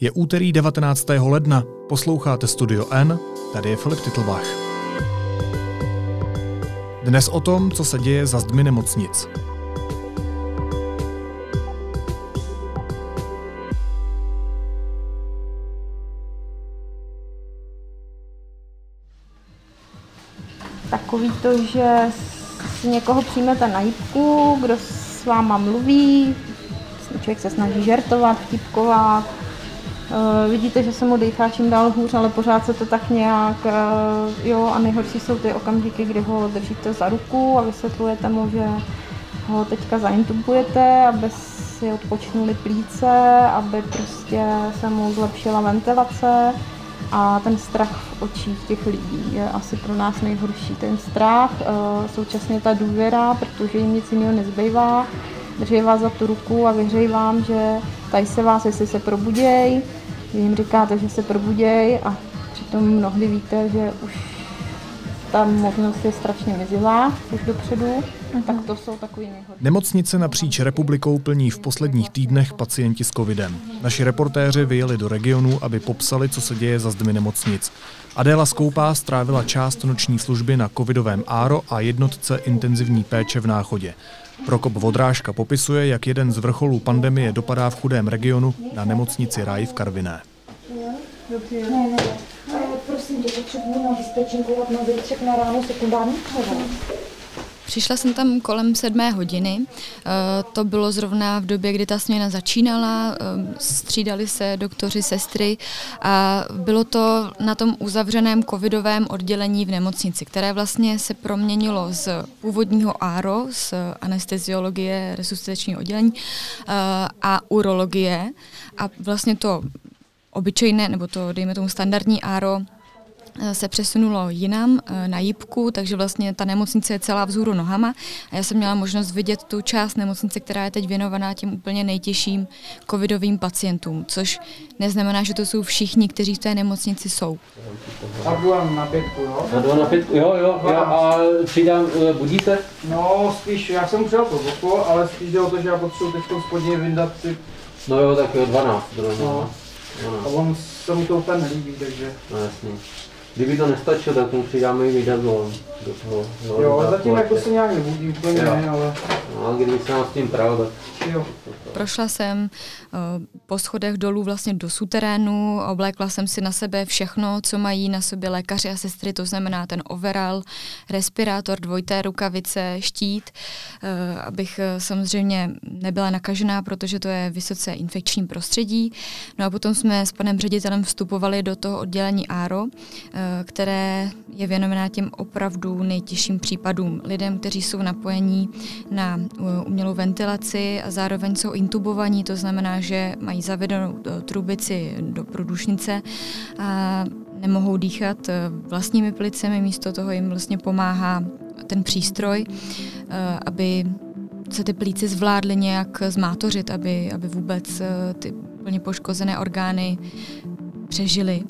Je úterý 19. ledna, posloucháte Studio N, tady je Filip Titlbach. Dnes o tom, co se děje za zdmi nemocnic. Takový to, že si někoho přijmete na jípku, kdo s váma mluví, člověk se snaží žertovat, vtipkovat, vidíte, že se mu dýchá čím dál hůř, ale pořád se to tak nějak, uh, jo, a nejhorší jsou ty okamžiky, kdy ho držíte za ruku a vysvětlujete mu, že ho teďka zaintubujete, aby si odpočnuli plíce, aby prostě se mu zlepšila ventilace. A ten strach v očích těch lidí je asi pro nás nejhorší. Ten strach, uh, současně ta důvěra, protože jim nic jiného nezbývá, drží vás za tu ruku a věří vám, že tady se vás, jestli se probuděj, vy jim říkáte, že se probuděj a přitom mnohdy víte, že už ta možnost je strašně mizivá už dopředu, uh-huh. tak to jsou takový nejhorší. Nemocnice napříč republikou plní v posledních týdnech pacienti s covidem. Naši reportéři vyjeli do regionu, aby popsali, co se děje za zdmi nemocnic. Adéla Skoupá strávila část noční služby na covidovém áro a jednotce intenzivní péče v Náchodě. Prokop Vodrážka popisuje, jak jeden z vrcholů pandemie dopadá v chudém regionu na nemocnici Raj v Karviné. Ne, ne, prosím tě, potřebuji na výtřek na ráno sekundární Přišla jsem tam kolem sedmé hodiny. Eh, to bylo zrovna v době, kdy ta směna začínala. Eh, střídali se doktoři, sestry a bylo to na tom uzavřeném covidovém oddělení v nemocnici, které vlastně se proměnilo z původního ARO, z anesteziologie, resuscitačního oddělení eh, a urologie. A vlastně to obyčejné, nebo to, dejme tomu, standardní ARO se přesunulo jinam eh, na Jipku, takže vlastně ta nemocnice je celá vzhůru nohama a já jsem měla možnost vidět tu část nemocnice, která je teď věnovaná těm úplně nejtěžším covidovým pacientům, což neznamená, že to jsou všichni, kteří v té nemocnici jsou. A na pětku, jo? A na pětku, jo, jo, jo a přidám, eh, budí se? No, spíš, já jsem přijel to boku, ale spíš jde o to, že já potřebuji teď spodně vyndat si... No jo, tak jo, 12. 12. No. 12. A on se mu to úplně nelíbí, takže... No jasně. Kdyby to nestačilo, tak mu přidáme i vydadlo do toho. No, jo, zatím jako se nějak nebudí úplně, ne, ale... No, a kdyby se nám s tím pral, tak... Jo. Prošla jsem uh, po schodech dolů vlastně do suterénu, oblékla jsem si na sebe všechno, co mají na sobě lékaři a sestry, to znamená ten overall, respirátor, dvojité rukavice, štít, uh, abych uh, samozřejmě nebyla nakažená, protože to je vysoce infekční prostředí. No a potom jsme s panem ředitelem vstupovali do toho oddělení ARO, které je věnované těm opravdu nejtěžším případům. Lidem, kteří jsou napojení na umělou ventilaci a zároveň jsou intubovaní, to znamená, že mají zavedenou eh, trubici do průdušnice a nemohou dýchat eh, vlastními plicemi, místo toho jim vlastně pomáhá ten přístroj, aby se ty plíci zvládly nějak zmátořit, aby, aby vůbec ty plně poškozené orgány přežily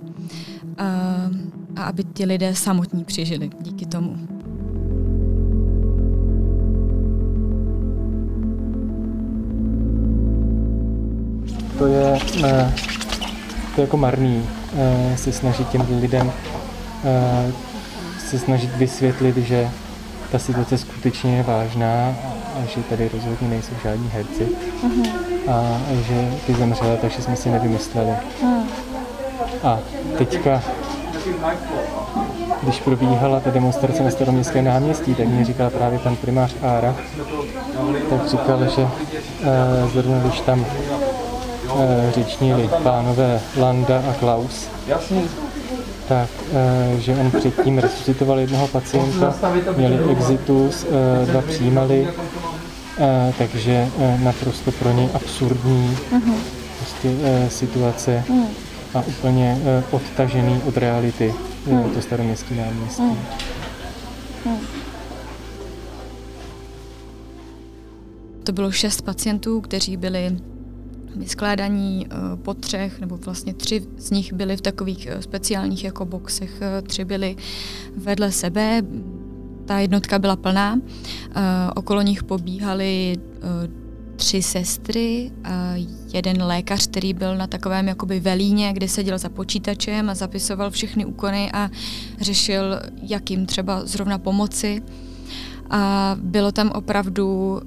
a aby ti lidé samotní přežili díky tomu. to je, eh, to je jako marný eh, se snažit těm lidem eh, se snažit vysvětlit, že ta situace skutečně je vážná a že tady rozhodně nejsou žádní herci uh-huh. a že ty zemřela, takže jsme si nevymysleli. Uh-huh. A teďka, když probíhala ta demonstrace na staroměstském náměstí, tak mě říkal právě pan primář Ára, tak říkal, že uh, zrovna když tam Eh, řečnili pánové Landa a Klaus, tak, eh, že on předtím resuscitoval jednoho pacienta, měli exitus, eh, dva přijímali, takže naprosto pro něj absurdní prostě, situace a úplně odtažený od reality to staroměstské náměstí. To bylo šest pacientů, kteří byli vyskládaní eh, po třech, nebo vlastně tři z nich byly v takových eh, speciálních jako boxech, eh, tři byly vedle sebe, ta jednotka byla plná, okolo nich pobíhali tři sestry, jeden lékař, který byl na takovém jakoby velíně, kde seděl za počítačem a zapisoval všechny úkony a řešil, jak jim třeba zrovna pomoci. A bylo tam opravdu uh,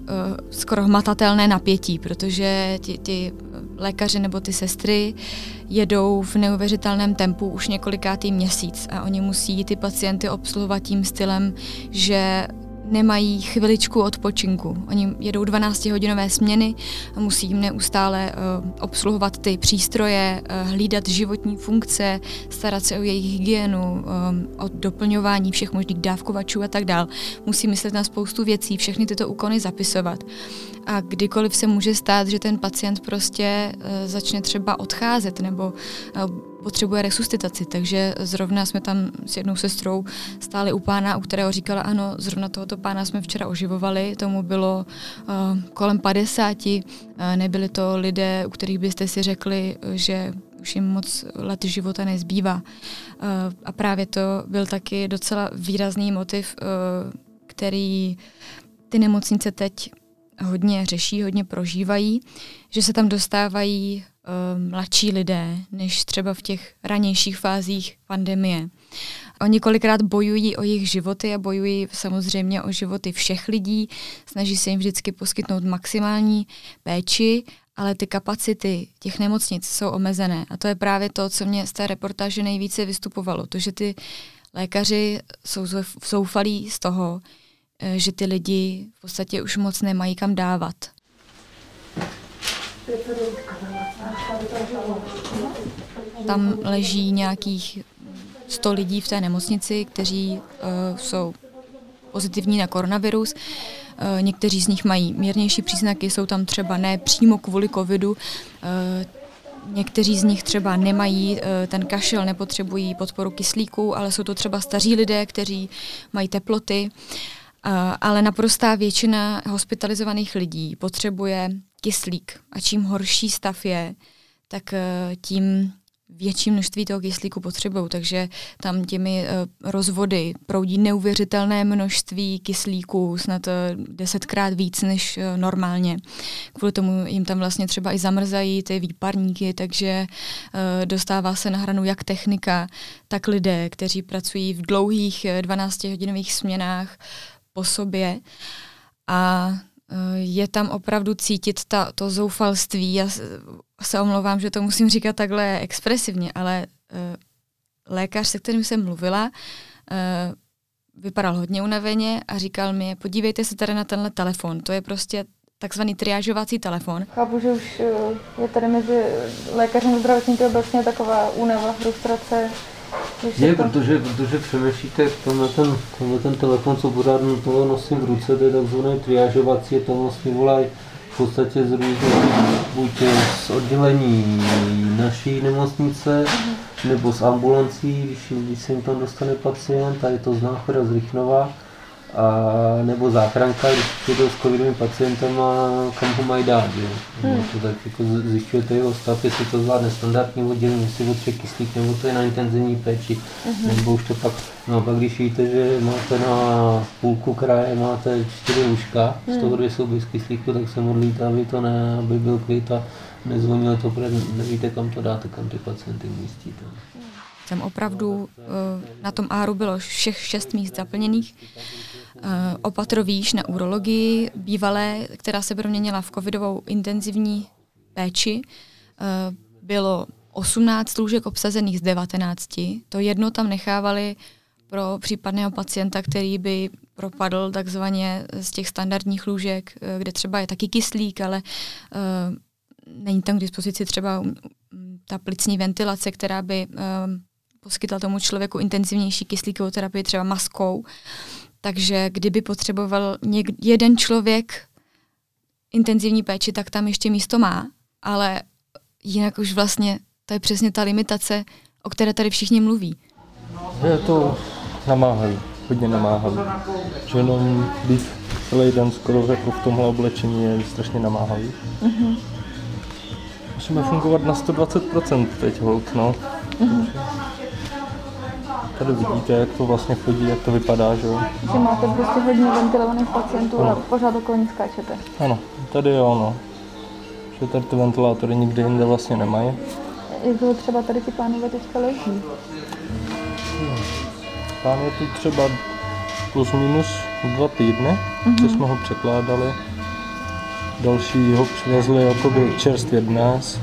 skoro hmatatelné napětí, protože ti, ti lékaři nebo ty sestry jedou v neuvěřitelném tempu už několikátý měsíc a oni musí ty pacienty obsluhovat tím stylem, že nemají chviličku odpočinku. Oni jedou 12-hodinové směny a musí jim neustále uh, obsluhovat ty přístroje, uh, hlídat životní funkce, starat se o jejich hygienu, um, o doplňování všech možných dávkovačů a tak dál. Musí myslet na spoustu věcí, všechny tyto úkony zapisovat. A kdykoliv se může stát, že ten pacient prostě začne třeba odcházet nebo potřebuje resuscitaci, takže zrovna jsme tam s jednou sestrou stáli u pána, u kterého říkala, ano, zrovna tohoto pána jsme včera oživovali, tomu bylo uh, kolem 50, uh, nebyli to lidé, u kterých byste si řekli, že už jim moc let života nezbývá. Uh, a právě to byl taky docela výrazný motiv, uh, který ty nemocnice teď hodně řeší, hodně prožívají, že se tam dostávají mladší lidé než třeba v těch ranějších fázích pandemie. Oni kolikrát bojují o jejich životy a bojují samozřejmě o životy všech lidí, snaží se jim vždycky poskytnout maximální péči, ale ty kapacity těch nemocnic jsou omezené. A to je právě to, co mě z té reportáže nejvíce vystupovalo. To, že ty lékaři jsou zoufalí z toho, eh, že ty lidi v podstatě už moc nemají kam dávat. Tam leží nějakých 100 lidí v té nemocnici, kteří uh, jsou pozitivní na koronavirus. Uh, někteří z nich mají mírnější příznaky, jsou tam třeba ne přímo kvůli covidu. Uh, někteří z nich třeba nemají ten kašel, nepotřebují podporu kyslíku, ale jsou to třeba staří lidé, kteří mají teploty. Ale naprostá většina hospitalizovaných lidí potřebuje kyslík. A čím horší stav je, tak uh, tím větší množství toho kyslíku potřebují, takže tam těmi uh, rozvody proudí neuvěřitelné množství kyslíku, snad uh, desetkrát víc než normálně. Kvůli tomu jim tam vlastně třeba i zamrzají ty výparníky, takže dostává se na hranu jak technika, tak lidé, kteří pracují v dlouhých 12-hodinových směnách po sobě. A je tam opravdu cítit ta, to zoufalství. Já se omlouvám, že to musím říkat takhle expresivně, ale uh, lékař, se kterým jsem mluvila, uh, vypadal hodně unaveně a říkal mi, podívejte se tady na tenhle telefon, to je prostě takzvaný triážovací telefon. Chápu, že už je tady mezi lékařem a zdravotníky obecně taková únava, frustrace, je, to... protože, protože přemýšlíte, tenhle ten, tenhle ten telefon, co pořád toho nosím v ruce, to je takzvaný triážovací, to vlastně volají v podstatě z různých, buď z oddělení naší nemocnice, nebo z ambulancí, když, když se jim tam dostane pacient, a je to z Náchoda z Rychnova, a, nebo záchranka, když přijdou s covidovým pacientem a kam ho mají dát, že? Hmm. To tak jako zjišťujete jeho stav, jestli to zvládne standardní oddělení, jestli potřebuje kyslík, nebo to je na intenzivní péči, hmm. nebo už to pak, no pak když víte, že máte na půlku kraje, máte čtyři lůžka, hmm. z toho dvě jsou bez kyslíku, tak se modlíte, aby to ne, aby byl klid a nezvonilo to, protože nevíte, kam to dáte, kam ty pacienty umístíte. Jsem opravdu, eh, na tom áru bylo všech šest míst zaplněných. Eh, opatrovíš na urologii bývalé, která se proměnila v covidovou intenzivní péči. Eh, bylo 18 lůžek obsazených z 19. To jedno tam nechávali pro případného pacienta, který by propadl takzvaně z těch standardních lůžek, kde třeba je taky kyslík, ale uh, není tam k dispozici třeba ta plicní ventilace, která by poskytla tomu člověku intenzivnější kyslíkovou terapii třeba maskou. Takže kdyby potřeboval něk- jeden člověk intenzivní péči, tak tam ještě místo má, ale jinak už vlastně to je přesně ta limitace, o které tady všichni mluví. Je to namáhají, hodně namáhají. Že jenom být celý den skoro jako v tomhle oblečení je strašně namáhavý. Mm-hmm. Musíme fungovat na 120% teď hold, no. Mm-hmm. Tady vidíte, jak to vlastně chodí, jak to vypadá, že jo. Že máte prostě hodně ventilovaných pacientů a pořád okolo nich skáčete. Ano, tady jo, no. Že tady ty ventilátory nikde jinde vlastně nemají. Jak dlouho třeba tady ty pánové teďka leží? Pán je tu třeba plus minus dva týdny, mm-hmm. co jsme ho překládali. Další ho přivezli jakoby čerstvě dnes.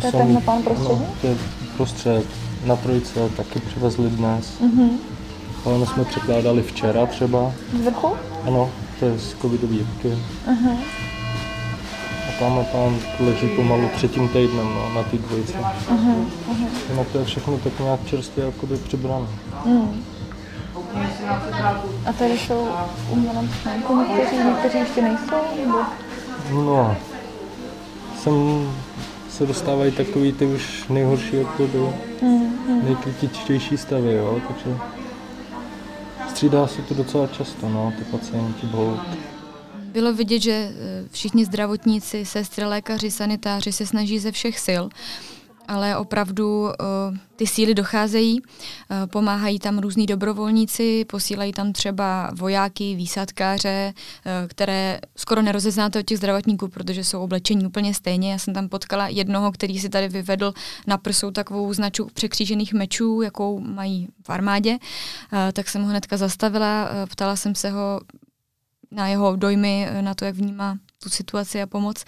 To je ten pán prostředí? No, to je prostřed. Na trojice taky přivezli dnes. Mhm. Ale my jsme překládali včera třeba. Z vrchu? Ano, to je z covidové jibky. Mhm. A tam pán leží pomalu třetím týdnem no, na té dvojici. Mhm. Mhm. Jinak to je všechno tak nějak čerstvě jakoby přibrané. Mm. A tady jsou umělem jako někteří, někteří ještě nejsou? Nebo? No, sem se dostávají takový ty už nejhorší období, Mm. nejkritičtější stavy, jo, takže střídá se to docela často, no, ty pacienti bohužel. Bylo vidět, že eh, všichni zdravotníci, sestry, lékaři, sanitáři se snaží ze všech sil, ale opravdu eh, ty síly docházejí, eh, pomáhají tam různí dobrovolníci, posílají tam třeba vojáky, výsadkáře, eh, které skoro nerozeznáte od těch zdravotníků, protože jsou oblečení úplně stejně. Já jsem tam potkala jednoho, který si tady vyvedl na prsou takovou značku překřížených mečů, jakou mají v armádě, tak jsem ho hnedka zastavila, ptala jsem se ho na jeho dojmy, na to, jak vnímá tu situaci a pomoc.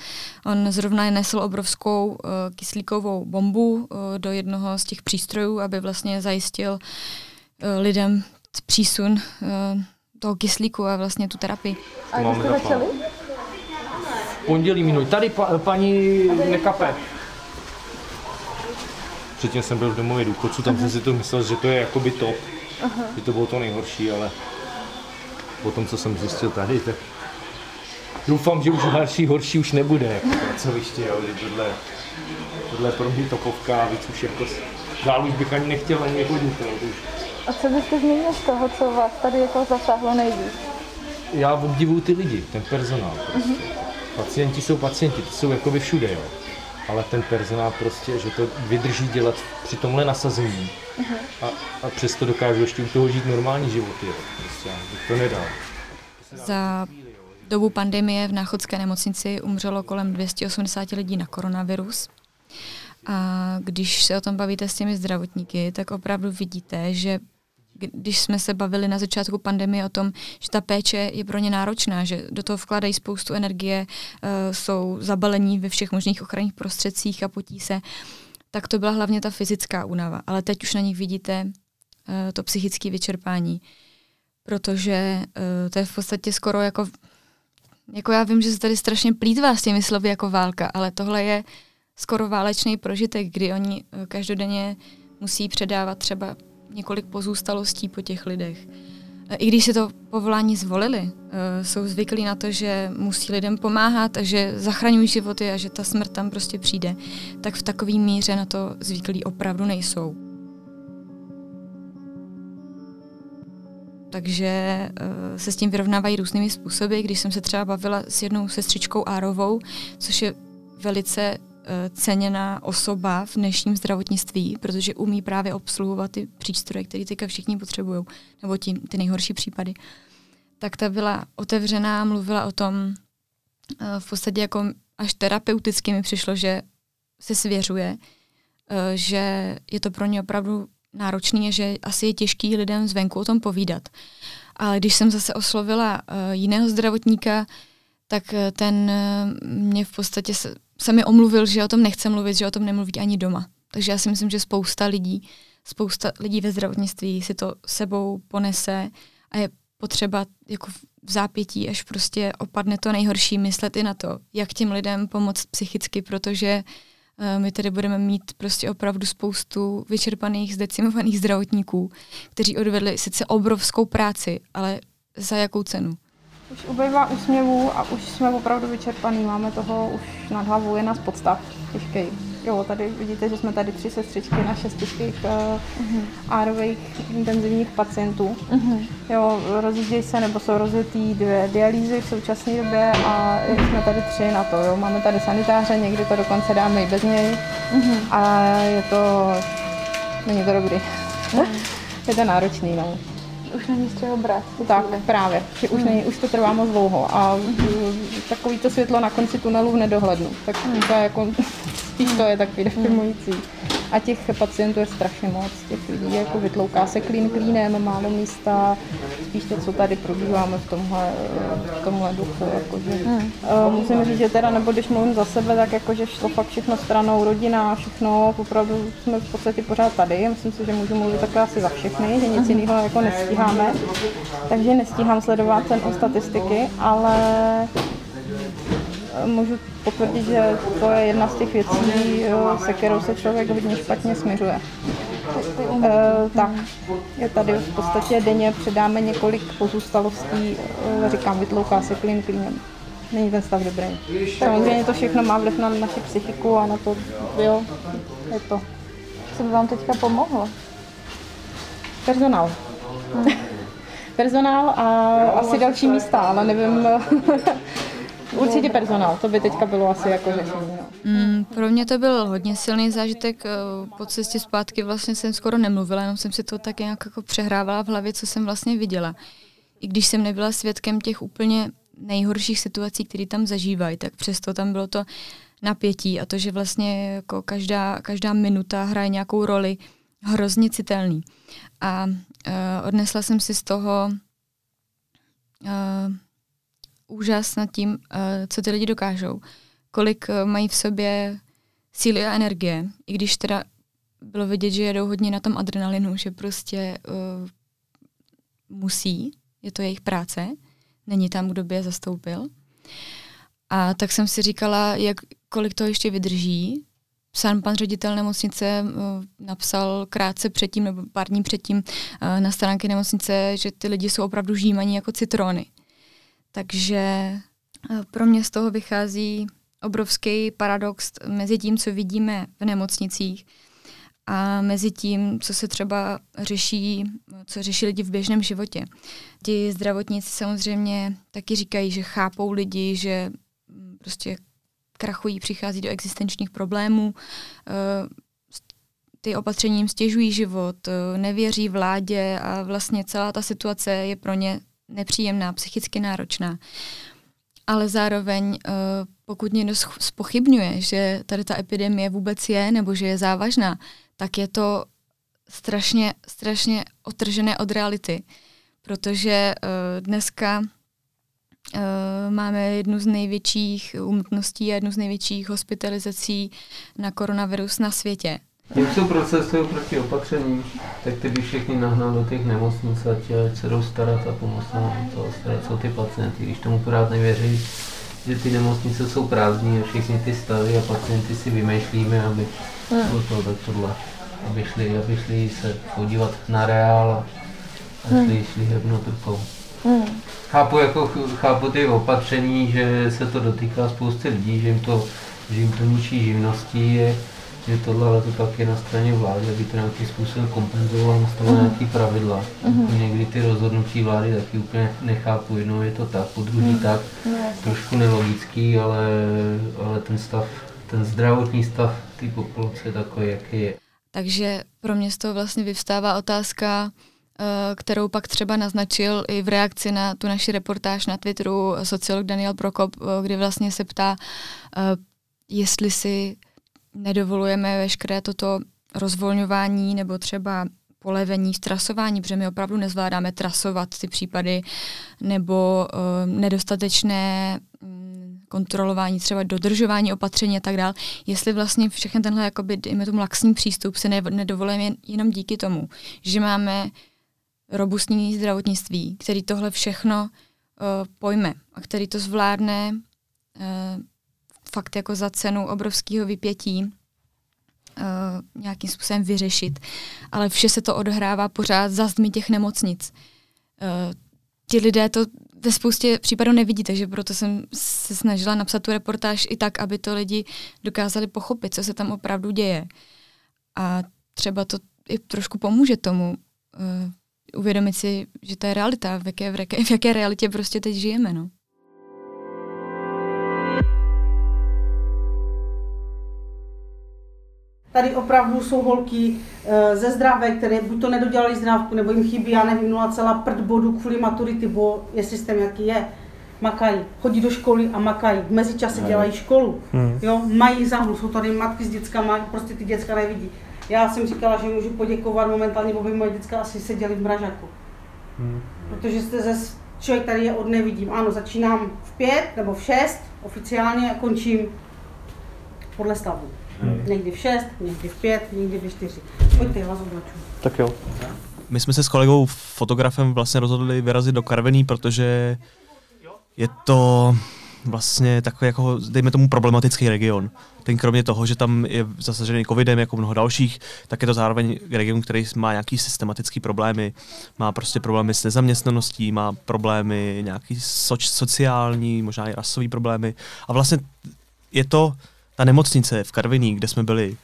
On zrovna nesl obrovskou uh, kyslíkovou bombu uh, do jednoho z těch přístrojů, aby vlastně zajistil uh, lidem přísun uh, toho kyslíku a vlastně tu terapii. A jak jste začali? Pondělí minulý. Tady pa, paní nekape. Předtím jsem byl v domově důchodců, tam jsem si to myslel, že to je jakoby top. Že to bylo to nejhorší, ale po tom, co jsem zjistil tady, tak doufám, že už horší, horší už nebude jako pracoviště, jo, že tohle, tohle pro mě topovka a víc už jako dál už bych ani nechtěl ani chodit, jo. A co byste změnil z toho, co vás tady jako zasáhlo nejvíc? Já obdivuju ty lidi, ten personál prostě. Pacienti jsou pacienti, ty jsou jakoby všude, jo. Ale ten personál prostě, že to vydrží dělat při tomhle nasazení a, a přesto dokážu ještě u toho žít normální životy, jo. Prostě já bych to nedal. Za dobu pandemie v Náchodské nemocnici umřelo kolem 280 lidí na koronavirus. A když se o tom bavíte s těmi zdravotníky, tak opravdu vidíte, že když jsme se bavili na začátku pandemie o tom, že ta péče je pro ně náročná, že do toho vkládají spoustu energie, uh, jsou zabalení ve všech možných ochranných prostředcích a potí se, tak to byla hlavně ta fyzická únava. Ale teď už na nich vidíte uh, to psychické vyčerpání, protože uh, to je v podstatě skoro jako jako já vím, že se tady strašně plítvá s těmi slovy jako válka, ale tohle je skoro válečný prožitek, kdy oni eh, každodenně musí předávat třeba několik pozůstalostí po těch lidech. Eh, I když si to povolání zvolili, eh, jsou zvyklí na to, že musí lidem pomáhat a že zachraňují životy a že ta smrt tam prostě přijde, tak v takové míře na to zvyklí opravdu nejsou. Takže uh, se s tím vyrovnávají různými způsoby. Když jsem se třeba bavila s jednou sestřičkou Árovou, což je velice uh, ceněná osoba v dnešním zdravotnictví, protože umí právě obsluhovat ty přístroje, které teďka všichni potřebují, nebo tím, ty nejhorší případy, tak ta byla otevřená, mluvila o tom uh, v podstatě jako až terapeuticky mi přišlo, že se svěřuje, že je to pro ně opravdu náročný je, že asi je těžký lidem zvenku o tom povídat. Ale když jsem zase oslovila uh, jiného zdravotníka, tak uh, ten uh, mě v podstatě se, se mi omluvil, že o tom nechce mluvit, že o tom nemluví ani doma. Takže já si myslím, že spousta lidí, spousta lidí ve zdravotnictví si to sebou ponese a je potřeba jako v zápětí, až prostě opadne to nejhorší, myslet i na to, jak těm lidem pomoct psychicky, protože Eh, my tedy budeme mít prostě opravdu spoustu vyčerpaných, zdecimovaných zdravotníků, kteří odvedli sice obrovskou práci, ale za jakou cenu? Už ubývá úsměvů a už jsme opravdu vyčerpaný. Máme toho už nad hlavou, je nás podstav těžký. Jo, tady vidíte, že jsme tady tři sestřičky na šestičkých uh, uh-huh. árových intenzivních pacientů. Uh-huh. Jo, rozjíždějí se nebo jsou rozjetý dvě dialýzy v současné době a jsme tady tři na to. Jo. Máme tady sanitáře, někdy to dokonce dáme i bez něj uh-huh. a je to, není to dobrý. Uh-huh. je to náročný, no. Už není z čeho brát. Tak, právě, že už, není, už to trvá moc dlouho a mm, takový to světlo na konci tunelu v nedohlednu. Tak to je jako, spíš to je takový deprimující. A těch pacientů je strašně moc, těch lidí jako vytlouká se klín klínem, málo místa, spíš to, co tady probíváme v tomhle, v tomhle duchu. Jakože. Hmm. Uh, musím říct, že teda, nebo když mluvím za sebe, tak jakože šlo fakt všechno stranou, rodina, všechno, opravdu jsme v podstatě pořád tady. Myslím si, že můžu mluvit takhle asi za všechny, že nic jiného jako nestíháme. Takže nestíhám sledovat ten o statistiky, ale můžu potvrdit, že to je jedna z těch věcí, se kterou se člověk hodně špatně směřuje. E, tak, je tady v podstatě denně předáme několik pozůstalostí, e, říkám, vytlouká se klin klínem. Není ten stav dobrý. Samozřejmě to všechno má vliv na naši psychiku a na to, jo, je to. Co by vám teďka pomohlo? Personál. Hmm. Personál a asi další místa, ale nevím, Určitě personál, to by teďka bylo asi jako řešení. No. Mm, pro mě to byl hodně silný zážitek. Eh, po cestě zpátky vlastně jsem skoro nemluvila, jenom jsem si to tak nějak jako přehrávala v hlavě, co jsem vlastně viděla. I když jsem nebyla svědkem těch úplně nejhorších situací, které tam zažívají, tak přesto tam bylo to napětí a to, že vlastně jako každá, každá minuta hraje nějakou roli, hrozně citelný. A uh, odnesla jsem si z toho uh, úžas nad tím, uh, co ty lidi dokážou, kolik uh, mají v sobě síly a energie, i když teda bylo vidět, že jedou hodně na tom adrenalinu, že prostě uh, musí, je to jejich práce, není tam, kdo by je zastoupil. A tak jsem si říkala, jak, kolik to ještě vydrží. Sám pan ředitel nemocnice uh, napsal krátce předtím, nebo pár dní předtím uh, na stránky nemocnice, že ty lidi jsou opravdu žímaní jako citrony. Takže eh, pro mě z toho vychází obrovský paradox mezi tím, co vidíme v nemocnicích a mezi tím, co se třeba řeší, co řeší lidi v běžném životě. Ti zdravotníci samozřejmě taky říkají, že chápou lidi, že mm, prostě krachují, přichází do existenčních problémů, eh, ty opatření jim stěžují život, eh, nevěří vládě a vlastně celá ta situace je pro ně nepříjemná, psychicky náročná. Ale zároveň, eh, pokud někdo spochybňuje, že tady ta epidemie vůbec je, nebo že je závažná, tak je to strašně, strašně otržené od reality. Protože uh, dneska uh, máme jednu z největších umrtností a jednu z největších hospitalizací na koronavirus na světě. Jak jsou procesy proti opatření, tak ty by všechny nahnal do těch nemocnic, ať, ať se jdou starat a pomoct nám to starat jsou ty pacienty, když tomu pořád nevěří, že ty nemocnice jsou prázdní a všechny ty stavy a pacienty si vymýšlíme, aby bylo to tak tohle, aby šli, aby šli se podívat na reál a, šli, šli hebnout rukou. Hmm. Chápu, jako, chápu ty opatření, že se to dotýká spousty lidí, že jim to, že jim to ničí živnosti, je, je tohle, ale to tak je na straně vlády, aby to nějakým způsobem kompenzoval, nastavil mm. nějaký pravidla. Mm. Někdy ty rozhodnutí vlády taky úplně nechápu, jednou je to tak, po druhý mm. tak, no, trošku nelogický, ale, ale ten stav, ten zdravotní stav té populace je takový, jaký je. Takže pro mě z toho vlastně vyvstává otázka, eh, kterou pak třeba naznačil i v reakci na tu naši reportáž na Twitteru sociolog Daniel Prokop, eh, kdy vlastně se ptá, eh, jestli si nedovolujeme veškeré toto rozvolňování nebo třeba polevení trasování, protože my opravdu nezvládáme trasovat ty případy, nebo uh, nedostatečné um, kontrolování, třeba dodržování opatření a tak dále. Jestli vlastně všechny tenhle, jakoby, dejme tomu, laxní přístup se ne, nedovolujeme jenom díky tomu, že máme robustní zdravotnictví, který tohle všechno uh, pojme a který to zvládne uh, fakt jako za cenu obrovského vypětí uh, nějakým způsobem vyřešit. Ale vše se to odehrává pořád za zdmi těch nemocnic. Uh, ti lidé to ve spoustě případů nevidí, takže proto jsem se snažila napsat tu reportáž i tak, aby to lidi dokázali pochopit, co se tam opravdu děje. A třeba to i trošku pomůže tomu uh, uvědomit si, že to je realita, v jaké, v jaké realitě prostě teď žijeme. No. Tady opravdu jsou holky e, ze zdravé, které buď to nedodělali zdravku, nebo jim chybí, já nevím, 0, prd bodu kvůli maturity, bo je systém, jaký je. Makají, chodí do školy a makají. V mezičase dělají školu. Hmm. Jo, mají záhlu, jsou tady matky s dětskama, prostě ty děcka nevidí. Já jsem říkala, že můžu poděkovat momentálně, bo by moje děcka asi seděli v mražaku. Hmm. Protože jste ze člověk tady je od nevidím. Ano, začínám v pět nebo v šest oficiálně a končím podle stavu. Hmm. Někdy v šest, někdy v pět, někdy v čtyři. Pojďte, vás oblaču. Tak jo. My jsme se s kolegou fotografem vlastně rozhodli vyrazit do Karvený, protože je to vlastně takový jako, dejme tomu, problematický region. Ten kromě toho, že tam je zasažený covidem jako mnoho dalších, tak je to zároveň region, který má nějaký systematický problémy. Má prostě problémy s nezaměstnaností, má problémy nějaký soč, sociální, možná i rasové problémy. A vlastně je to, ta nemocnice v Karviní, kde jsme byli,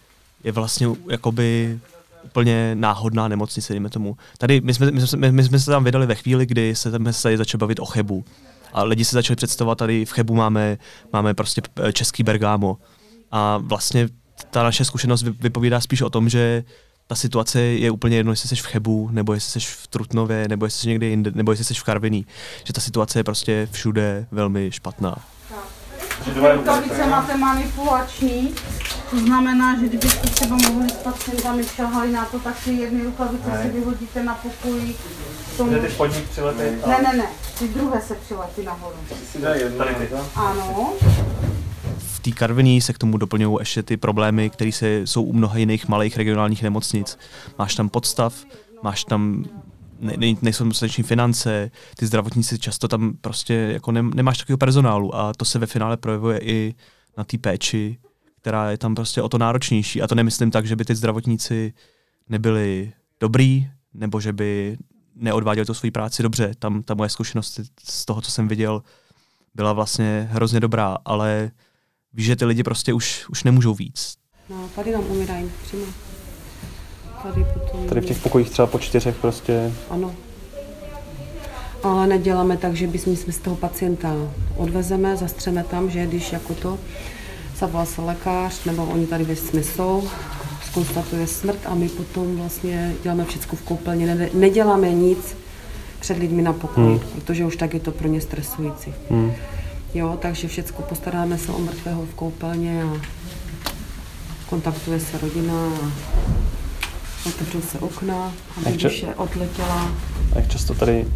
je vlastně jakoby úplně náhodná nemocnice, dejme tomu. Tady my jsme, my jsme, my jsme se tam vydali ve chvíli, kdy se tam se začali bavit o Chebu. A lidi se začali představovat, tady v Chebu máme, máme prostě eh, český Bergamo. A vlastně ta naše zkušenost vypovídá spíš o tom, že ta situace je úplně jedno, jestli jsi v Chebu, nebo jestli jsi v Trutnově, nebo jestli jsi někde jinde, nebo jestli jsi v Karviní. Že ta situace je prostě všude velmi špatná. Rukavice máte manipulační, to znamená, že kdybyste třeba mohli s pacientami šahali na to, tak si jedny rukavice ne. si vyhodíte na pokoji. Tomu... ty spodník přiletí? Ne, ne, ne, ty druhé se přiletí nahoru. Si dá jedno, Tady ty. Ano. V té Karviní se k tomu doplňují ještě ty problémy, které jsou u mnoha jiných malých regionálních nemocnic. Máš tam podstav, máš tam ne, ne, nejsou dostatečné finance, ty zdravotníci často tam prostě jako ne, nemáš takového personálu a to se ve finále projevuje i na té péči, která je tam prostě o to náročnější. A to nemyslím tak, že by ty zdravotníci nebyli dobrý, nebo že by neodváděli tu svoji práci dobře. Tam ta moje zkušenost z toho, co jsem viděl, byla vlastně hrozně dobrá, ale víš, že ty lidi prostě už, už nemůžou víc. No, tady nám umírají přímo. Tady potom... Tady v těch pokojích třeba po čtyřech prostě... Ano. Ale neděláme tak, že bychom z toho pacienta odvezeme, zastřeme tam, že když jako to zavolá se lékař, nebo oni tady ve jsou, skonstatuje smrt a my potom vlastně děláme všechno v koupelně. Neděláme nic před lidmi na pokoji, hmm. protože už tak je to pro ně stresující. Hmm. Jo, takže všechno postaráme se o mrtvého v koupelně a kontaktuje se rodina a otevřou se okna, aby ča- duše odletěla. A jak často tady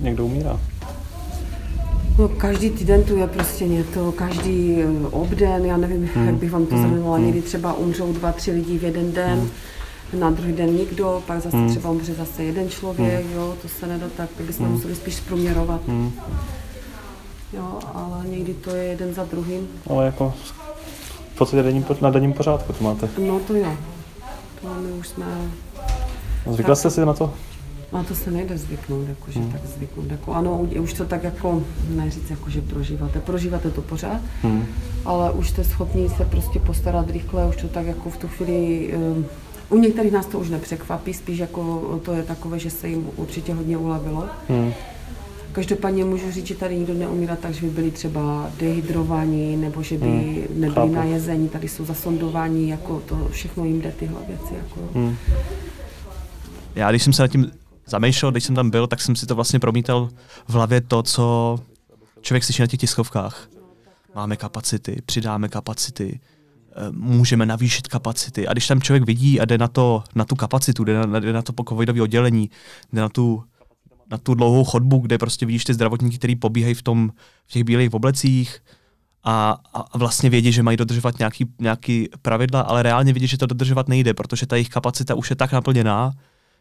někdo umírá? No, každý týden tu je prostě něco, každý eh, obden, já nevím, hmm. jak bych vám to hmm. hmm. někdy třeba umřou dva, tři lidi v jeden den, hmm. na druhý den nikdo, pak zase hmm. třeba umře zase jeden člověk, hmm. jo, to se nedá tak, bychom hmm. museli spíš zprůměrovat. Hmm. Jo, ale někdy to je jeden za druhým. Ale jako v podstatě na denním pořádku to máte. No to jo, to my už jsme... Zvykla jste si na to? No to se nejde zvyknout, jako, že hmm. tak zvyknout. Jako, ano, už to tak jako, neříct, jako, že prožíváte. Prožíváte to pořád, hmm. ale už jste schopni se prostě postarat rychle, už to tak jako v tu chvíli um, u některých nás to už nepřekvapí, spíš jako to je takové, že se jim určitě hodně ulevilo. Hmm. Každopádně můžu říct, že tady nikdo neumírá tak, že by byli třeba dehydrovaní, nebo že by hmm. nebyli na jezení, tady jsou zasondování, jako to všechno jim jde tyhle věci. Jako. Hmm. Já když jsem se nad tím zamýšlel, když jsem tam byl, tak jsem si to vlastně promítal v hlavě to, co člověk slyší na těch tiskovkách. Máme kapacity, přidáme kapacity, eh, můžeme navýšit kapacity. A když tam člověk vidí a jde na, to, na tu kapacitu, jde na, jde na to covidové oddělení, jde na tu, na tu dlouhou chodbu, kde prostě vidíš ty zdravotníky, kteří pobíhají v, tom, v těch bílých oblecích a, a vlastně vědí, že mají dodržovat nějaký, nějaký pravidla, ale reálně vidí, že to dodržovat nejde, protože ta jejich kapacita už je tak naplněná,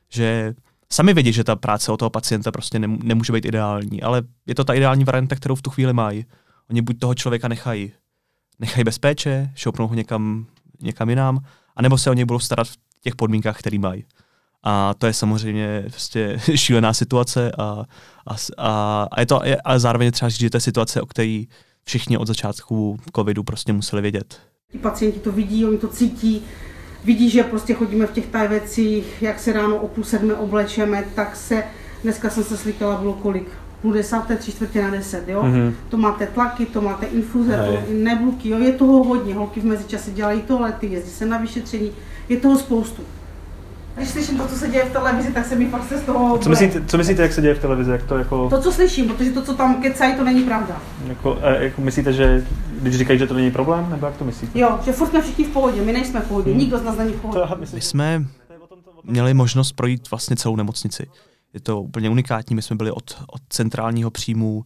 že sami vědí, že ta práce o toho pacienta prostě nemůže být ideální, ale je to ta ideální varianta, kterou v tu chvíli mají. Oni buď toho člověka nechají, nechají bez péče, šoupnou ho někam, někam jinam, anebo se o něj budou starat v těch podmínkách, které mají. A to je samozřejmě prostě šílená situace a, a, a, a je to, ale zároveň třeba říct, že to je situace, o které všichni od začátku covidu prostě museli vědět. Ti pacienti to vidí, oni to cítí, vidí, že prostě chodíme v těch tajvecích, jak se ráno o půl sedmi oblečeme, tak se, dneska jsem se slíkala, bylo kolik? půl desáté, tři čtvrtě na deset, jo. Mhm. To máte tlaky, to máte infuze, Hej. to nebluky, jo. Je toho hodně, holky v mezičase dělají toalety, jezdí se na vyšetření, je toho spoustu. Když slyším to, co se děje v televizi, tak se mi fakt se z toho... Co myslíte, co myslíte, jak se děje v televizi? Jak to jako, To, co slyším, protože to, co tam kecají, to není pravda. jako, jako myslíte, že když říkají, že to není problém, nebo jak to myslíte? Jo, že furt jsme všichni v pohodě, my nejsme v pohodě, nikdo z nás není v pohodě. My jsme měli možnost projít vlastně celou nemocnici. Je to úplně unikátní, my jsme byli od, od centrálního příjmu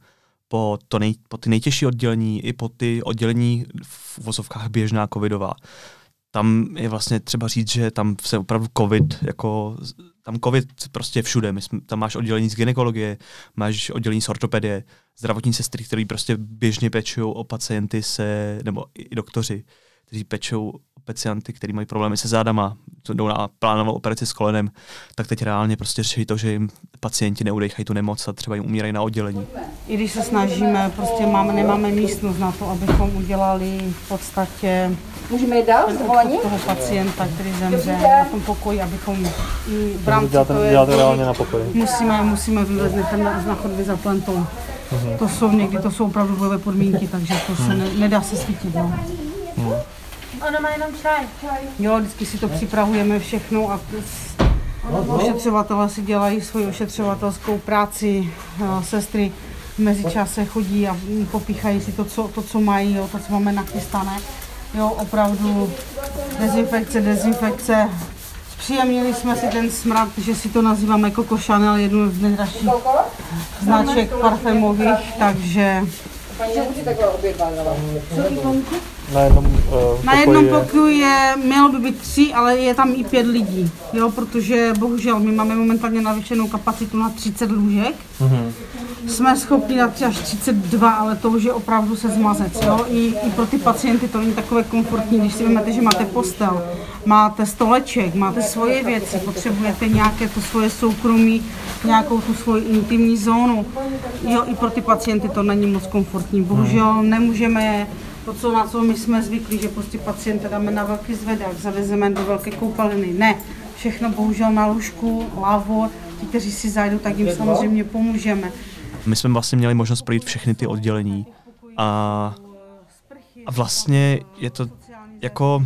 po, to nej, po ty nejtěžší oddělení i po ty oddělení v vozovkách běžná covidová. Tam je vlastně třeba říct, že tam se opravdu covid, jako tam covid prostě všude. My jsme, tam máš oddělení z gynekologie, máš oddělení z ortopedie, zdravotní sestry, který prostě běžně pečují o pacienty se, nebo i doktoři, kteří pečou o pacienty, kteří mají problémy se zádama, co jdou na plánovanou operaci s kolenem, tak teď reálně prostě řeší to, že jim pacienti neudechají tu nemoc a třeba jim umírají na oddělení. I když se snažíme, prostě máme, nemáme místnost na to, abychom udělali v podstatě Můžeme jít dál, ten zvolení? toho pacienta, který zemře na tom pokoji, abychom i v rámci Děláte, toho děláte reálně na pokoji. musíme, musíme vyvést nechat na, na chodbě za plentou. Mhm. To jsou někdy, to jsou opravdu bojové podmínky, takže to se ne, nedá se svítit. No. Ona má jenom čaj. čaj. Jo, vždycky si to připravujeme všechno a s- ošetřovatelé si dělají svoji ošetřovatelskou práci, sestry v mezičase chodí a popíchají si to, co, to, co mají, jo, to, co máme nachystané. Jo, opravdu dezinfekce, dezinfekce. Zpříjemnili jsme si ten smrad, že si to nazýváme Coco Chanel, jednu z nejdražších značek parfémových, takže Že už si takhle obědvala. Na jednom, uh, Na jednom pokoji je, mělo by být tři, ale je tam i pět lidí, jo, protože bohužel my máme momentálně navýšenou kapacitu na 30 lůžek. Mhm. Jsme schopni na tři až 32, ale to už je opravdu se zmazec, jo. I, I pro ty pacienty to není takové komfortní, když si vezmete, že máte postel, máte stoleček, máte svoje věci, potřebujete nějaké to svoje soukromí, nějakou tu svoji intimní zónu. Jo, i pro ty pacienty to není moc komfortní. Bohužel nemůžeme to, co, na co my jsme zvyklí, že prostě pacienta dáme na velký zvedák, zavezeme do velké koupelny. Ne, všechno bohužel na lůžku, lávo, ti, kteří si zajdou, tak jim samozřejmě pomůžeme. My jsme vlastně měli možnost projít všechny ty oddělení a, a vlastně je to jako,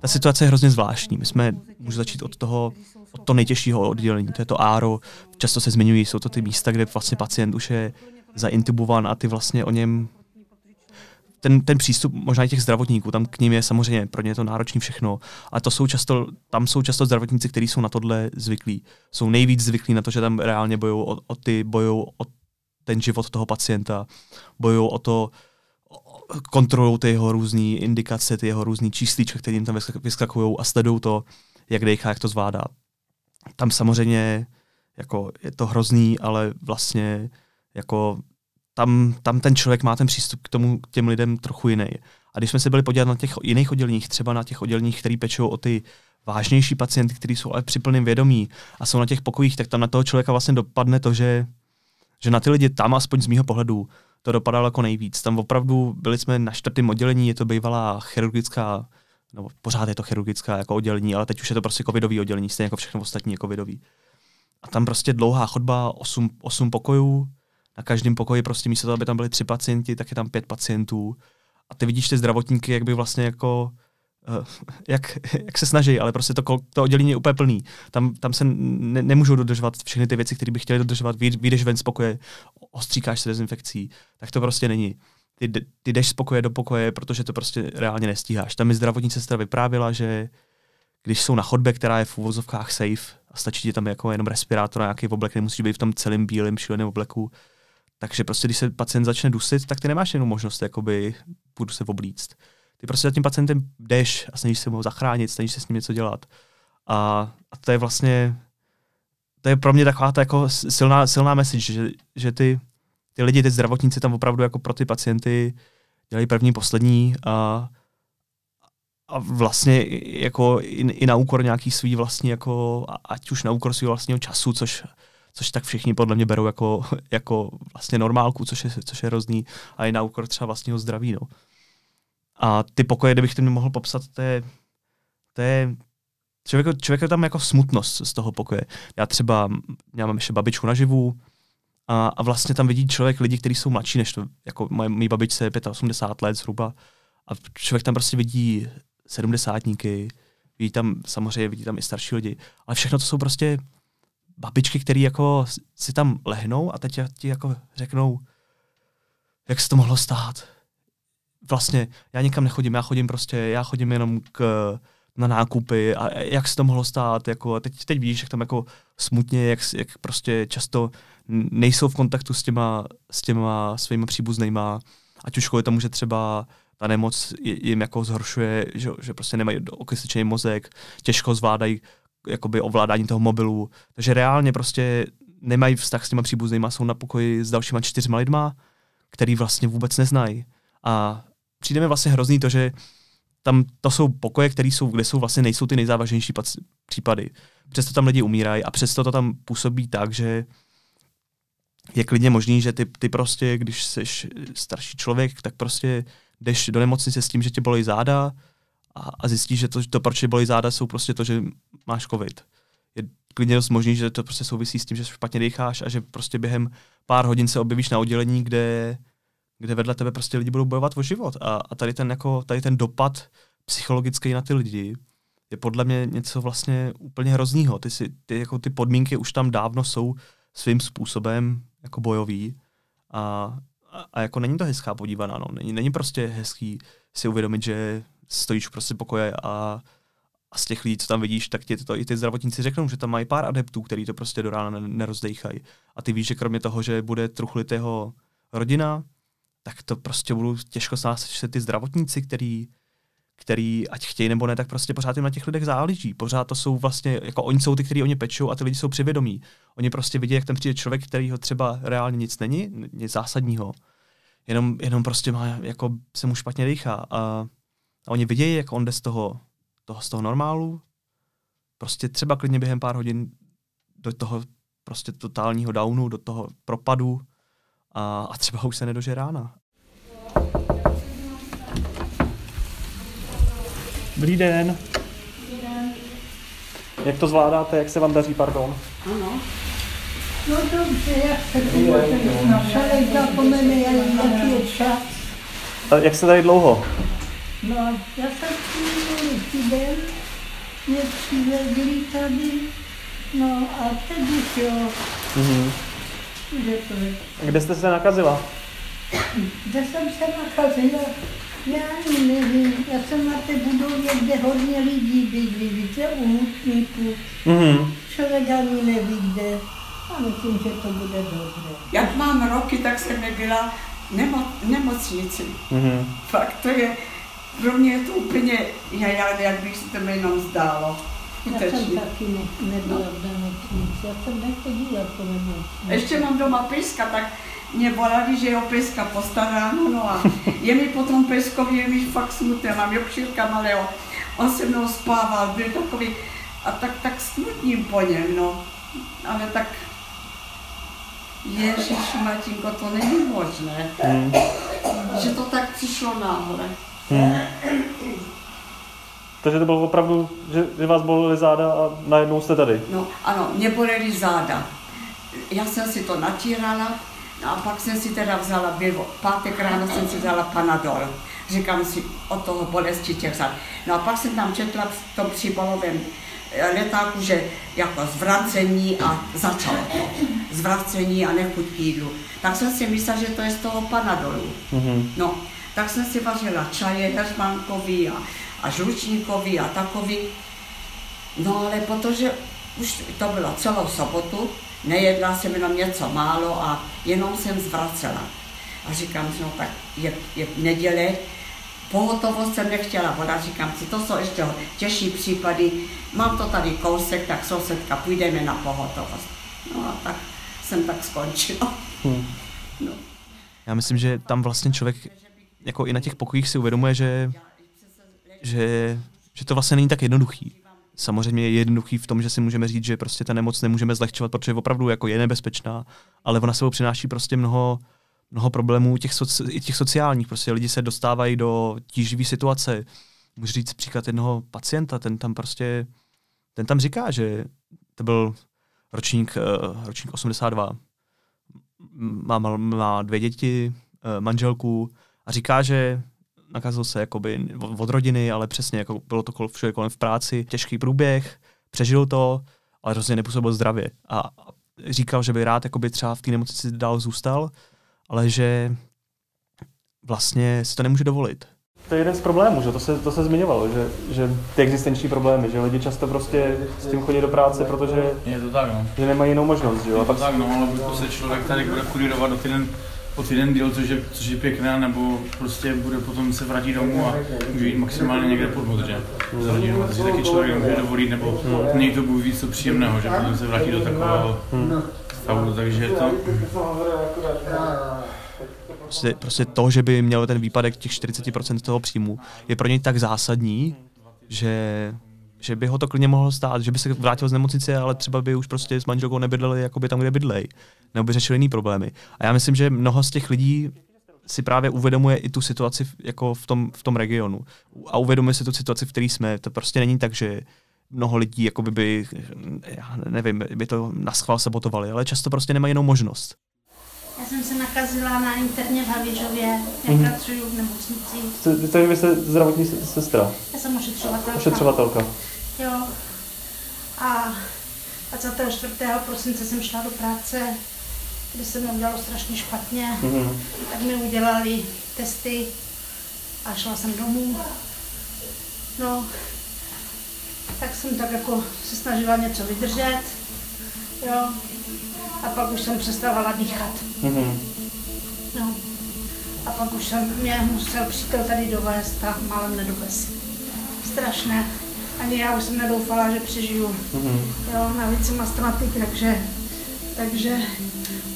ta situace je hrozně zvláštní. My jsme, můžu začít od toho, od toho nejtěžšího oddělení, to je to áro, často se zmiňují, jsou to ty místa, kde vlastně pacient už je zaintubován a ty vlastně o něm ten, ten přístup možná i těch zdravotníků, tam k ním je samozřejmě, pro ně je to náročný všechno, ale to jsou často, tam jsou často zdravotníci, kteří jsou na tohle zvyklí. Jsou nejvíc zvyklí na to, že tam reálně bojují o, o ty, bojují o ten život toho pacienta, bojují o to, kontrolují ty jeho různé indikace, ty jeho různé číslíčka, které jim tam vyskak- vyskakují a sledují to, jak dejchá, jak to zvládá. Tam samozřejmě jako je to hrozný, ale vlastně jako tam, tam ten člověk má ten přístup k tomu, k těm lidem trochu jiný. A když jsme se byli podívat na těch jiných odděleních, třeba na těch odděleních, které pečou o ty vážnější pacienty, kteří jsou ale při plném vědomí a jsou na těch pokojích, tak tam na toho člověka vlastně dopadne to, že, že na ty lidi tam, aspoň z mýho pohledu, to dopadalo jako nejvíc. Tam opravdu byli jsme na čtvrtém oddělení, je to bývalá chirurgická, no pořád je to chirurgická jako oddělení, ale teď už je to prostě covidový oddělení, stejně jako všechno ostatní je covidový. A tam prostě dlouhá chodba, 8, 8 pokojů, na každém pokoji prostě místo toho, aby tam byli tři pacienti, tak je tam pět pacientů. A ty vidíš ty zdravotníky, jak by vlastně jako eh, jak, jak se snaží, ale prostě to, to oddělení je úplně plný. Tam, tam se ne, nemůžou dodržovat všechny ty věci, které by chtěli dodržovat. Vy- Vyjdeš ven z pokoje, ostříkáš se dezinfekcí, tak to prostě není. Ty, ty jdeš z pokoje do pokoje, protože to prostě reálně nestíháš. Tam mi zdravotní sestra vyprávěla, že když jsou na chodbě, která je v úvozovkách safe a stačí ti tam jako jenom respirátor a nějaký oblek, nemusíš být v tom celém bílém šíleném obleku, takže prostě, když se pacient začne dusit, tak ty nemáš jenom možnost, jakoby, budu se oblíct. Ty prostě za tím pacientem jdeš a snažíš se ho zachránit, snažíš se s ním něco dělat. A, a to je vlastně, to je pro mě taková ta jako silná, silná message, že, že ty, ty lidi, ty zdravotníci tam opravdu jako pro ty pacienty dělají první, poslední a, a vlastně jako i, i na úkor nějaký svý vlastní, jako, ať už na úkor svého vlastního času, což což tak všichni podle mě berou jako, jako vlastně normálku, což je, což je hrozný, a i na úkor třeba vlastního zdraví. No. A ty pokoje, kdybych to mohl popsat, to je, to je člověk, člověk je tam jako smutnost z toho pokoje. Já třeba, já mám ještě babičku naživu A, a vlastně tam vidí člověk lidi, kteří jsou mladší než to, jako moje, mý babičce je 85 let zhruba. A člověk tam prostě vidí sedmdesátníky, vidí tam samozřejmě vidí tam i starší lidi, ale všechno to jsou prostě babičky, které jako si tam lehnou a teď ti jako řeknou, jak se to mohlo stát. Vlastně já nikam nechodím, já chodím prostě, já chodím jenom k, na nákupy a jak se to mohlo stát, jako teď, teď víš, jak tam jako smutně, jak, jak prostě často nejsou v kontaktu s těma, s těma svýma příbuznýma, ať už kvůli tomu, že třeba ta nemoc jim jako zhoršuje, že, že prostě nemají okysličený mozek, těžko zvládají jakoby ovládání toho mobilu, takže reálně prostě nemají vztah s těma příbuznýma, jsou na pokoji s dalšíma čtyřma lidma, který vlastně vůbec neznají. A přijde mi vlastně hrozný to, že tam to jsou pokoje, které jsou, kde jsou vlastně nejsou ty nejzávažnější případy. Přesto tam lidi umírají a přesto to tam působí tak, že je klidně možný, že ty, ty prostě, když jsi starší člověk, tak prostě jdeš do nemocnice s tím, že tě bolí záda a, a zjistíš, že to, to, proč tě bolí záda, jsou prostě to, že máš covid. Je klidně dost možný, že to prostě souvisí s tím, že špatně dýcháš a že prostě během pár hodin se objevíš na oddělení, kde, kde vedle tebe prostě lidi budou bojovat o život. A, a tady, ten, jako, tady ten dopad psychologický na ty lidi je podle mě něco vlastně úplně hroznýho. Ty, si, ty, jako ty podmínky už tam dávno jsou svým způsobem jako bojový a, a, a jako není to hezká podívaná, no. Není, není prostě hezký si uvědomit, že stojíš prostě pokoje a, a z těch lidí, co tam vidíš, tak ti to i ty zdravotníci řeknou, že tam mají pár adeptů, který to prostě do rána nerozdejchají. A ty víš, že kromě toho, že bude truchlitého rodina, tak to prostě budou těžko se ty zdravotníci, který, který, ať chtějí nebo ne, tak prostě pořád jim na těch lidech záleží. Pořád to jsou vlastně, jako oni jsou ty, kteří oni pečou a ty lidi jsou přivědomí. Oni prostě vidí, jak tam přijde člověk, kterýho třeba reálně nic není, nic zásadního. Jenom, jenom prostě má, jako se mu špatně dýchá. A, a oni vidějí, jak on jde z toho, toho, z toho normálu, prostě třeba klidně během pár hodin do toho prostě totálního downu, do toho propadu a, a třeba už se nedože rána. Dobrý den. Dobrý den. Jak to zvládáte, jak se vám daří, pardon? Ano. No dobře, jak se to Všelek zapomene, jaký je čas. A jak se tady dlouho? No, já jsem minulý týden, mě přivedli tady, no a teď už jo. Mhm. Kde to je? Kde jste se nakazila? Kde jsem se nakazila? Já ani nevím, já jsem na té budově, kde hodně lidí bydlí, víte, u hutníků. Mm-hmm. Člověk ani neví, kde. A myslím, že to bude dobře. Jak mám roky, tak jsem nebyla nemo, nemocnici. Mm-hmm. Fakt to je, pro mě je to úplně, já, já, jak bych si to jenom zdálo. Já jsem taky ne, nebyla v nemocnici, já jsem nechodila po nemocnici. Ještě mám doma pejska, tak mě volali, že je o pejska postaráno, no a je mi potom pejskovi, je mi fakt smutné, mám Jokšírka malého, on se mnou spával, byl takový, a tak, tak smutním po něm, no, ale tak Ježíš Matinko, to není možné, hmm. že to tak přišlo náhle. Hmm. Takže to bylo opravdu, že, že vás bolely záda a najednou jste tady? No ano, mě bolely záda. Já jsem si to natírala, No a pak jsem si teda vzala, byl pátek ráno jsem si vzala Panadol. Říkám si o toho bolesti těch zad. No a pak jsem tam četla v tom příbalovém eh, letáku, že jako zvracení a začalo to. Zvracení a nechuť k jídlu. Tak jsem si myslela, že to je z toho Panadolu. Mm-hmm. No, tak jsem si vařila čaje heřmankový a, a žlučníkový a takový. No ale protože už to bylo celou sobotu, Nejedla jsem jenom něco málo a jenom jsem zvracela. A říkám si, no tak je, je neděle, pohotovost jsem nechtěla vodat, říkám si, to jsou ještě těžší případy, mám to tady kousek, tak sousedka, půjdeme na pohotovost. No a tak jsem tak skončila. Hmm. No. Já myslím, že tam vlastně člověk jako i na těch pokojích si uvědomuje, že, že, že to vlastně není tak jednoduchý samozřejmě je jednoduchý v tom, že si můžeme říct, že prostě ta nemoc nemůžeme zlehčovat, protože opravdu jako je nebezpečná, ale ona sebou přináší prostě mnoho, mnoho problémů těch, soci, i těch sociálních. Prostě lidi se dostávají do tíživé situace. Můžu říct příklad jednoho pacienta, ten tam prostě, ten tam říká, že to byl ročník, uh, ročník 82, má, má dvě děti, eh, manželku a říká, že nakazil se jakoby od rodiny, ale přesně jako bylo to všude kolem v práci, těžký průběh, přežil to, ale rozhodně nepůsobil zdravě. A říkal, že by rád jakoby třeba v té nemocnici dál zůstal, ale že vlastně si to nemůže dovolit. To je jeden z problémů, že to se, to se zmiňovalo, že, že ty existenční problémy, že lidi často prostě s tím chodí do práce, protože je to tak, no. že nemají jinou možnost. Že jo? Je to tak, no, ale buď se člověk tady bude kurírovat do týden, o týden díl, což je, což je pěkné, nebo prostě bude potom se vrátit domů a může jít maximálně někde pod že? Z rodinu, to si taky člověk může dovolit, nebo hmm. někdo bude víc co příjemného, že potom se vrátí do takového hmm. stavu, takže to... Prostě, prostě to, že by měl ten výpadek těch 40% toho příjmu, je pro něj tak zásadní, že že by ho to klidně mohlo stát, že by se vrátil z nemocnice, ale třeba by už prostě s manželkou nebydleli jakoby tam, kde bydlej, nebo by řešili jiný problémy. A já myslím, že mnoho z těch lidí si právě uvědomuje i tu situaci jako v tom, v tom regionu. A uvědomuje si tu situaci, v které jsme. To prostě není tak, že mnoho lidí jako by, by já nevím, by to na schvál sabotovali, ale často prostě nemají jinou možnost. Já jsem se nakazila na interně v Havěžově, já mm-hmm. pracuji v nemocnici. Vy jste zdravotní sestra? Já jsem ošetřovatelka. Ošetřovatelka. Jo. A 24. prosince jsem šla do práce, kde se mi udělalo strašně špatně. Mm-hmm. Tak mi udělali testy a šla jsem domů. No, tak jsem tak jako se snažila něco vydržet. Jo. A pak už jsem přestávala dýchat. Mm-hmm. No. A pak už jsem mě musel přítel tady dovést a málem nedovez. Strašné. Ani já už jsem nedoufala, že přežiju. Mm-hmm. Jo, navíc jsem astmatik, takže, takže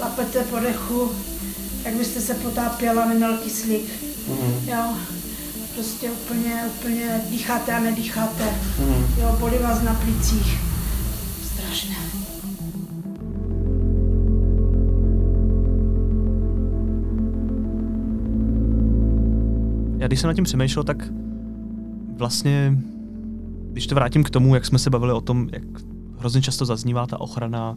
lapete po dechu, jak byste se potápěla, neměl kyslík. Mm-hmm. Jo, prostě úplně, úplně dýcháte a nedýcháte. Mm-hmm. Jo, bolí vás na plicích. Strašné. Já když jsem nad tím přemýšlel, tak vlastně když to vrátím k tomu, jak jsme se bavili o tom, jak hrozně často zaznívá ta ochrana,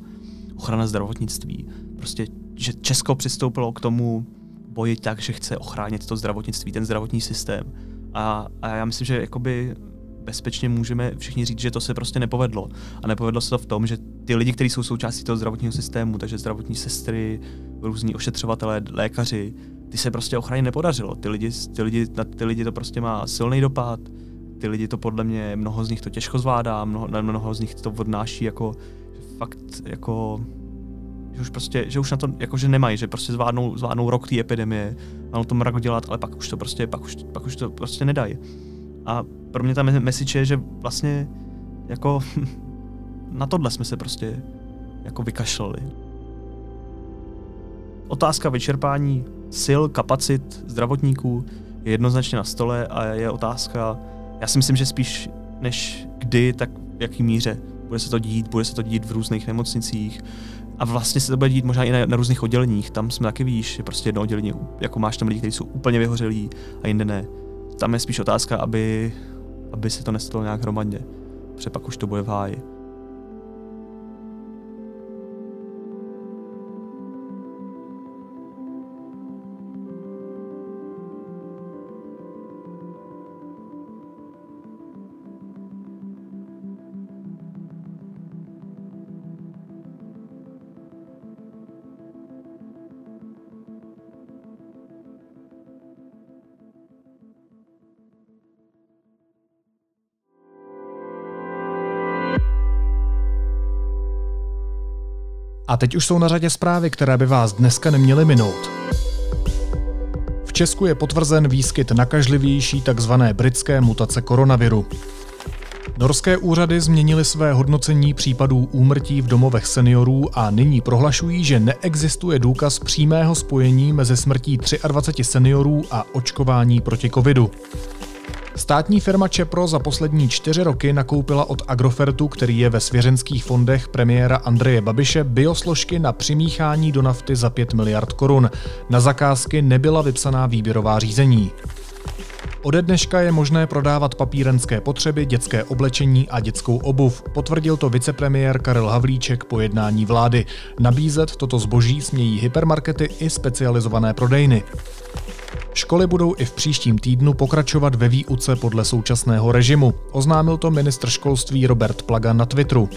ochrana zdravotnictví. Prostě, že Česko přistoupilo k tomu boji tak, že chce ochránit to zdravotnictví, ten zdravotní systém. A, a já myslím, že jakoby bezpečně můžeme všichni říct, že to se prostě nepovedlo. A nepovedlo se to v tom, že ty lidi, kteří jsou součástí toho zdravotního systému, takže zdravotní sestry, různí ošetřovatelé, lékaři, ty se prostě ochránit nepodařilo. Ty lidi, ty lidi, na ty lidi to prostě má silný dopad, ty lidi to podle mě, mnoho z nich to těžko zvládá, mnoho, mnoho z nich to odnáší jako fakt jako že už prostě, že už na to jako, že nemají, že prostě zvládnou, zvládnou rok té epidemie, mám to mrak dělat, ale pak už to prostě, pak už, pak už to prostě nedají. A pro mě ta message je, že vlastně jako na tohle jsme se prostě jako vykašlali. Otázka vyčerpání sil, kapacit zdravotníků je jednoznačně na stole a je otázka, já si myslím, že spíš než kdy, tak v jaký míře. Bude se to dít, bude se to dít v různých nemocnicích a vlastně se to bude dít možná i na, na různých odděleních. Tam jsme taky víš, že prostě jedno oddělení, jako máš tam lidi, kteří jsou úplně vyhořelí a jinde ne. Tam je spíš otázka, aby, aby se to nestalo nějak hromadně, protože pak už to bude v háji. A teď už jsou na řadě zprávy, které by vás dneska neměly minout. V Česku je potvrzen výskyt nakažlivější tzv. britské mutace koronaviru. Norské úřady změnily své hodnocení případů úmrtí v domovech seniorů a nyní prohlašují, že neexistuje důkaz přímého spojení mezi smrtí 23 seniorů a očkování proti covidu. Státní firma Čepro za poslední čtyři roky nakoupila od Agrofertu, který je ve svěřenských fondech premiéra Andreje Babiše, biosložky na přimíchání do nafty za 5 miliard korun. Na zakázky nebyla vypsaná výběrová řízení. Ode dneška je možné prodávat papírenské potřeby, dětské oblečení a dětskou obuv, potvrdil to vicepremiér Karel Havlíček po jednání vlády. Nabízet toto zboží smějí hypermarkety i specializované prodejny. Školy budou i v příštím týdnu pokračovat ve výuce podle současného režimu, oznámil to ministr školství Robert Plaga na Twitteru.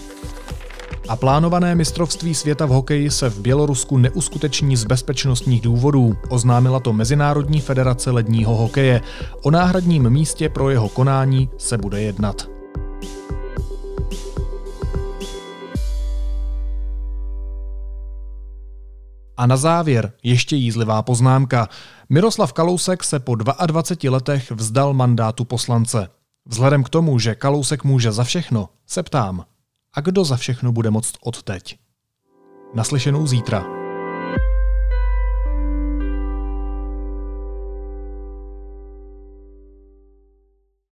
A plánované mistrovství světa v hokeji se v Bělorusku neuskuteční z bezpečnostních důvodů, oznámila to Mezinárodní federace ledního hokeje. O náhradním místě pro jeho konání se bude jednat. A na závěr ještě jízlivá poznámka. Miroslav Kalousek se po 22 letech vzdal mandátu poslance. Vzhledem k tomu, že Kalousek může za všechno, se ptám, a kdo za všechno bude moct odteď? Naslyšenou zítra.